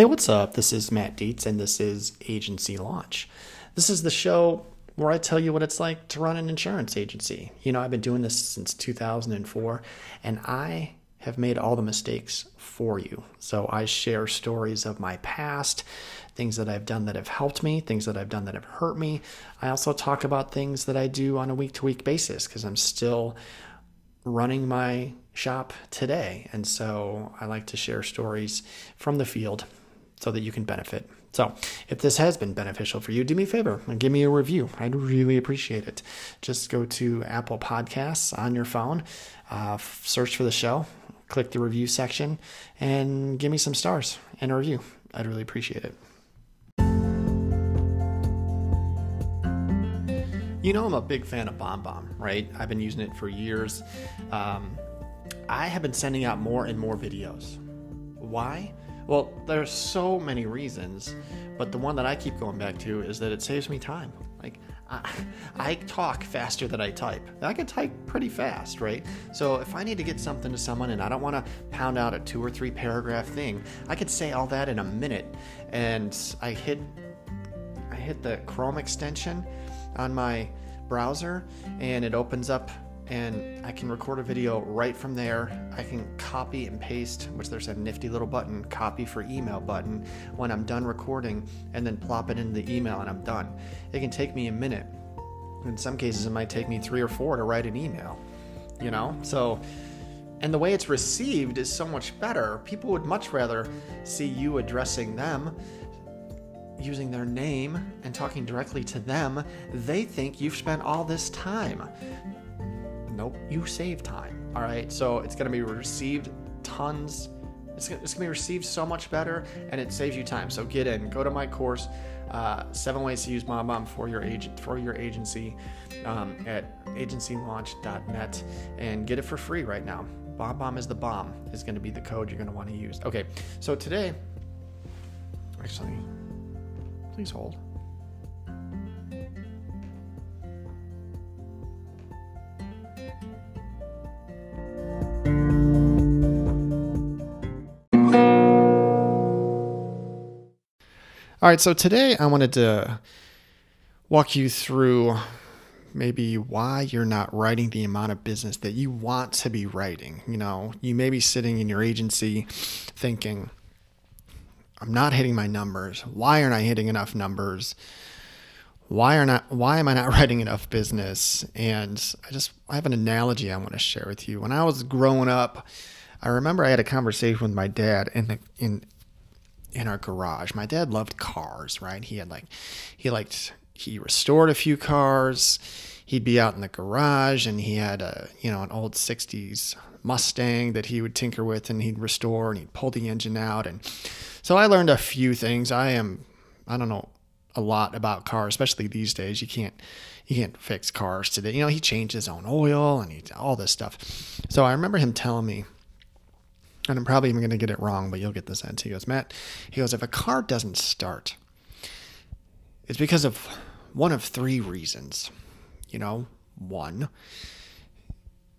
Hey, what's up? This is Matt Dietz, and this is Agency Launch. This is the show where I tell you what it's like to run an insurance agency. You know, I've been doing this since 2004, and I have made all the mistakes for you. So I share stories of my past, things that I've done that have helped me, things that I've done that have hurt me. I also talk about things that I do on a week to week basis because I'm still running my shop today. And so I like to share stories from the field so that you can benefit. So, if this has been beneficial for you, do me a favor and give me a review. I'd really appreciate it. Just go to Apple Podcasts on your phone, uh, search for the show, click the review section, and give me some stars and a review. I'd really appreciate it. You know, I'm a big fan of BombBomb, right? I've been using it for years. Um, I have been sending out more and more videos. Why? Well, there's so many reasons, but the one that I keep going back to is that it saves me time. Like, I, I talk faster than I type. I can type pretty fast, right? So if I need to get something to someone and I don't want to pound out a two or three paragraph thing, I could say all that in a minute. And I hit, I hit the Chrome extension on my browser, and it opens up and I can record a video right from there. I can copy and paste, which there's a nifty little button, copy for email button when I'm done recording, and then plop it into the email and I'm done. It can take me a minute. In some cases, it might take me three or four to write an email, you know? So, and the way it's received is so much better. People would much rather see you addressing them using their name and talking directly to them, they think you've spent all this time. Nope, you save time. All right, so it's to be received tons. It's going to be received so much better, and it saves you time. So get in, go to my course, uh, seven ways to use BombBomb for your agent for your agency um, at agencylaunch.net, and get it for free right now. Bomb Bomb is the bomb is to be the code you're to want to use. Okay, so today, actually, please hold. All right, so today I wanted to walk you through maybe why you're not writing the amount of business that you want to be writing. You know, you may be sitting in your agency thinking, I'm not hitting my numbers. Why aren't I hitting enough numbers? Why are not why am I not writing enough business? And I just I have an analogy I want to share with you. When I was growing up, I remember I had a conversation with my dad in the in in our garage. My dad loved cars, right? He had like he liked he restored a few cars. He'd be out in the garage and he had a, you know, an old 60s Mustang that he would tinker with and he'd restore and he'd pull the engine out and so I learned a few things. I am I don't know a lot about cars, especially these days. You can't you can't fix cars today. You know, he changed his own oil and he all this stuff. So I remember him telling me and I'm probably even going to get it wrong, but you'll get the sense. He goes, Matt, he goes, if a car doesn't start, it's because of one of three reasons. You know, one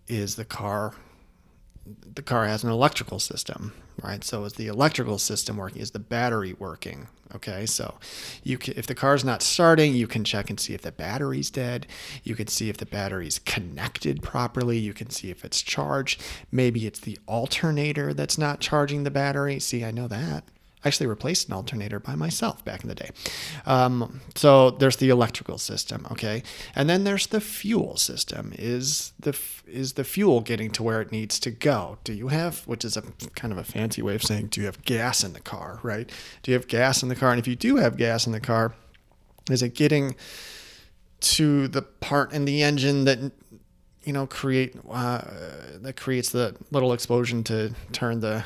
is the car the car has an electrical system, right? So is the electrical system working? Is the battery working? Okay, so you can, if the car's not starting, you can check and see if the battery's dead. You can see if the battery's connected properly. You can see if it's charged. Maybe it's the alternator that's not charging the battery. See, I know that. I actually replaced an alternator by myself back in the day. Um, so there's the electrical system, okay, and then there's the fuel system. Is the is the fuel getting to where it needs to go? Do you have, which is a kind of a fancy way of saying, do you have gas in the car, right? Do you have gas in the car? And if you do have gas in the car, is it getting to the part in the engine that you know create uh, that creates the little explosion to turn the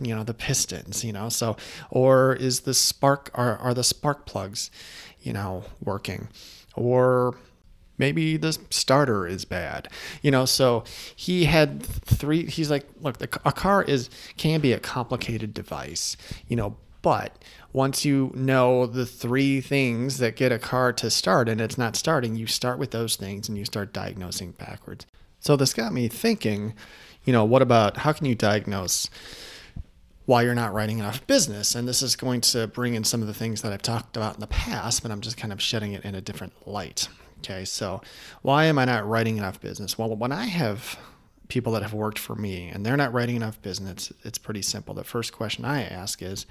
you know the pistons you know so or is the spark are, are the spark plugs you know working? Or maybe the starter is bad you know so he had three he's like look the, a car is can be a complicated device you know but once you know the three things that get a car to start and it's not starting you start with those things and you start diagnosing backwards. So this got me thinking you know what about how can you diagnose why you're not writing enough business. And this is going to bring in some of the things that I've talked about in the past, but I'm just kind of shedding it in a different light. Okay, so why am I not writing enough business? Well, when I have people that have worked for me and they're not writing enough business, it's pretty simple. The first question I ask is,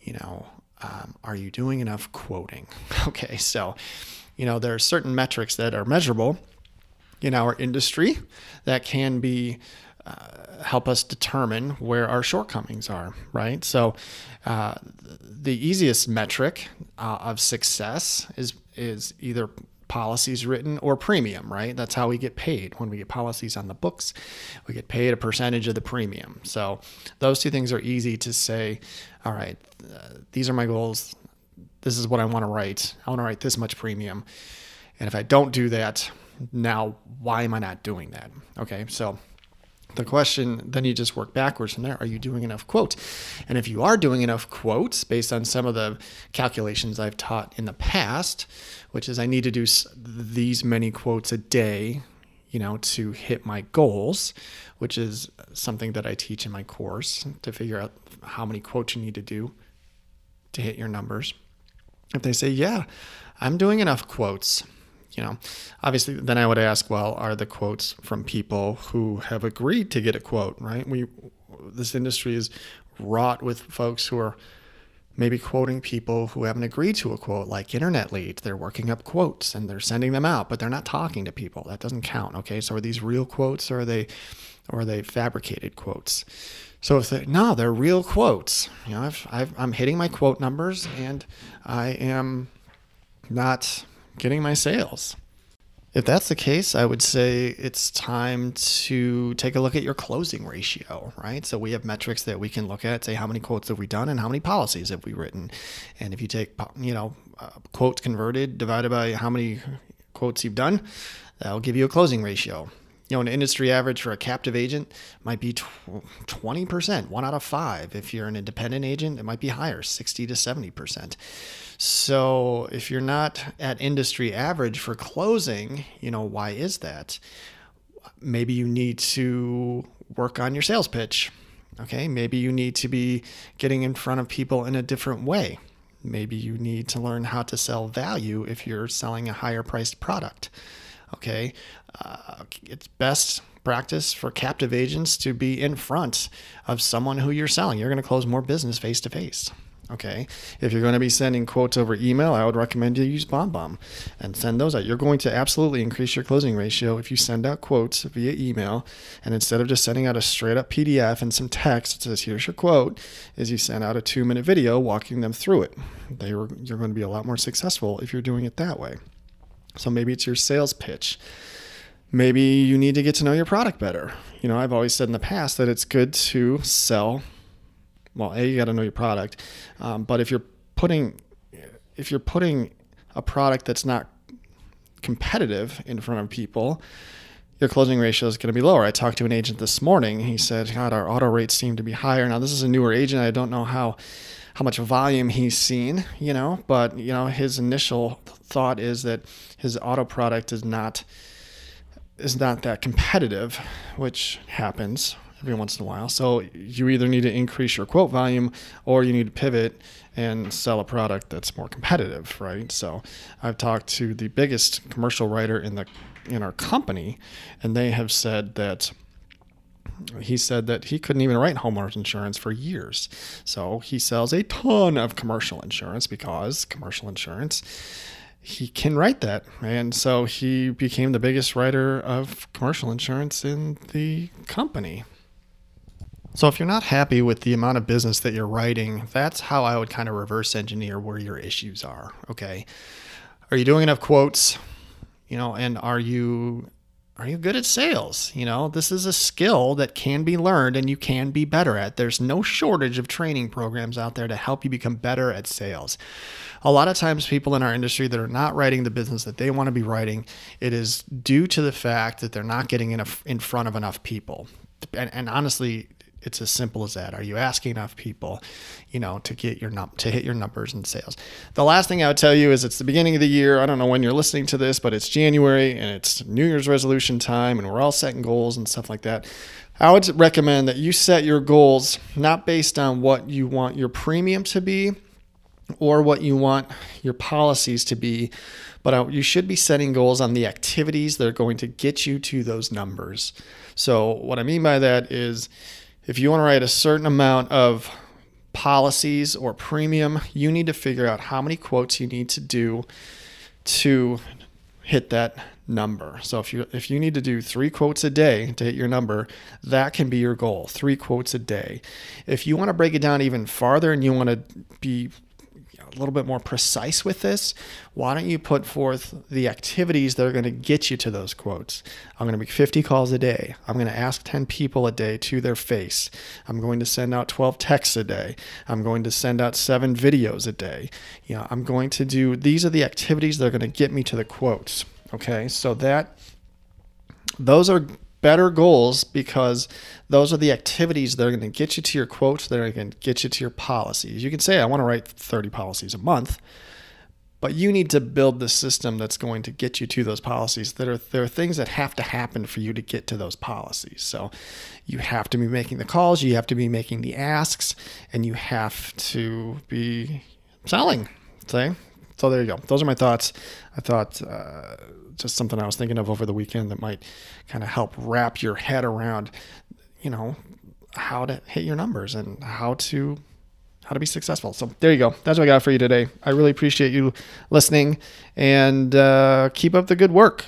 you know, um, are you doing enough quoting? Okay, so, you know, there are certain metrics that are measurable in our industry that can be uh, help us determine where our shortcomings are, right? So, uh, the easiest metric uh, of success is is either policies written or premium, right? That's how we get paid. When we get policies on the books, we get paid a percentage of the premium. So, those two things are easy to say. All right, uh, these are my goals. This is what I want to write. I want to write this much premium, and if I don't do that, now why am I not doing that? Okay, so the question then you just work backwards from there. Are you doing enough quotes? And if you are doing enough quotes based on some of the calculations i've taught in the past which is i need to do these many quotes a day you know to hit my goals which is something that i teach in my course to figure out how many quotes you need to do to hit your numbers. If they say yeah i'm doing enough quotes you know, obviously, then I would ask, well, are the quotes from people who have agreed to get a quote, right? We, this industry is wrought with folks who are maybe quoting people who haven't agreed to a quote, like internet leads. They're working up quotes and they're sending them out, but they're not talking to people. That doesn't count. Okay, so are these real quotes or are they, or are they fabricated quotes? So if they, no, they're real quotes. You know, I've, I've, I'm hitting my quote numbers and I am not getting my sales. If that's the case, I would say it's time to take a look at your closing ratio, right? So we have metrics that we can look at, say how many quotes have we done and how many policies have we written. And if you take, you know, uh, quotes converted divided by how many quotes you've done, that'll give you a closing ratio. You know, an industry average for a captive agent might be 20%, one out of five. If you're an independent agent, it might be higher, 60 to 70%. So if you're not at industry average for closing, you know, why is that? Maybe you need to work on your sales pitch. Okay. Maybe you need to be getting in front of people in a different way. Maybe you need to learn how to sell value if you're selling a higher priced product. Okay. Uh, it's best practice for captive agents to be in front of someone who you're selling. You're going to close more business face to face. Okay. If you're going to be sending quotes over email, I would recommend you use BombBomb and send those out. You're going to absolutely increase your closing ratio if you send out quotes via email. And instead of just sending out a straight up PDF and some text that says, here's your quote, is you send out a two minute video walking them through it. They were, you're going to be a lot more successful if you're doing it that way. So maybe it's your sales pitch. Maybe you need to get to know your product better. You know, I've always said in the past that it's good to sell well, a you got to know your product, um, but if you're putting if you're putting a product that's not competitive in front of people, your closing ratio is going to be lower. I talked to an agent this morning. He said, "God, our auto rates seem to be higher." Now, this is a newer agent. I don't know how how much volume he's seen, you know, but you know, his initial thought is that his auto product is not is not that competitive, which happens every once in a while. So you either need to increase your quote volume or you need to pivot and sell a product that's more competitive, right? So I've talked to the biggest commercial writer in the in our company and they have said that he said that he couldn't even write homeowners insurance for years. So he sells a ton of commercial insurance because commercial insurance he can write that. And so he became the biggest writer of commercial insurance in the company. So if you're not happy with the amount of business that you're writing, that's how I would kind of reverse engineer where your issues are. Okay. Are you doing enough quotes? You know, and are you are you good at sales? You know, this is a skill that can be learned and you can be better at. There's no shortage of training programs out there to help you become better at sales. A lot of times, people in our industry that are not writing the business that they want to be writing, it is due to the fact that they're not getting enough in front of enough people. And, and honestly, It's as simple as that. Are you asking enough people, you know, to get your num- to hit your numbers and sales? The last thing I would tell you is it's the beginning of the year. I don't know when you're listening to this, but it's January and it's New Year's resolution time, and we're all setting goals and stuff like that. I would recommend that you set your goals not based on what you want your premium to be or what you want your policies to be, but uh, you should be setting goals on the activities that are going to get you to those numbers. So, what I mean by that is if you want to write a certain amount of policies or premium, you need to figure out how many quotes you need to do to hit that number. So if you if you need to do 3 quotes a day to hit your number, that can be your goal, 3 quotes a day. If you want to break it down even farther and you want to be a little bit more precise with this, why don't you put forth the activities that are going to get you to those quotes? I'm going to make 50 calls a day. I'm going to ask 10 people a day to their face. I'm going to send out 12 texts a day. I'm going to send out seven videos a day. You know, I'm going to do these are the activities that are going to get me to the quotes. Okay, so that those are better goals because those are the activities that are going to get you to your quotes, that are going to get you to your policies. You can say, I want to write 30 policies a month, but you need to build the system that's going to get you to those policies. That are there are things that have to happen for you to get to those policies. So you have to be making the calls, you have to be making the asks, and you have to be selling. Say, so there you go. Those are my thoughts. I thought. Uh, just something I was thinking of over the weekend that might kind of help wrap your head around, you know, how to hit your numbers and how to how to be successful. So there you go. That's what I got for you today. I really appreciate you listening and uh, keep up the good work.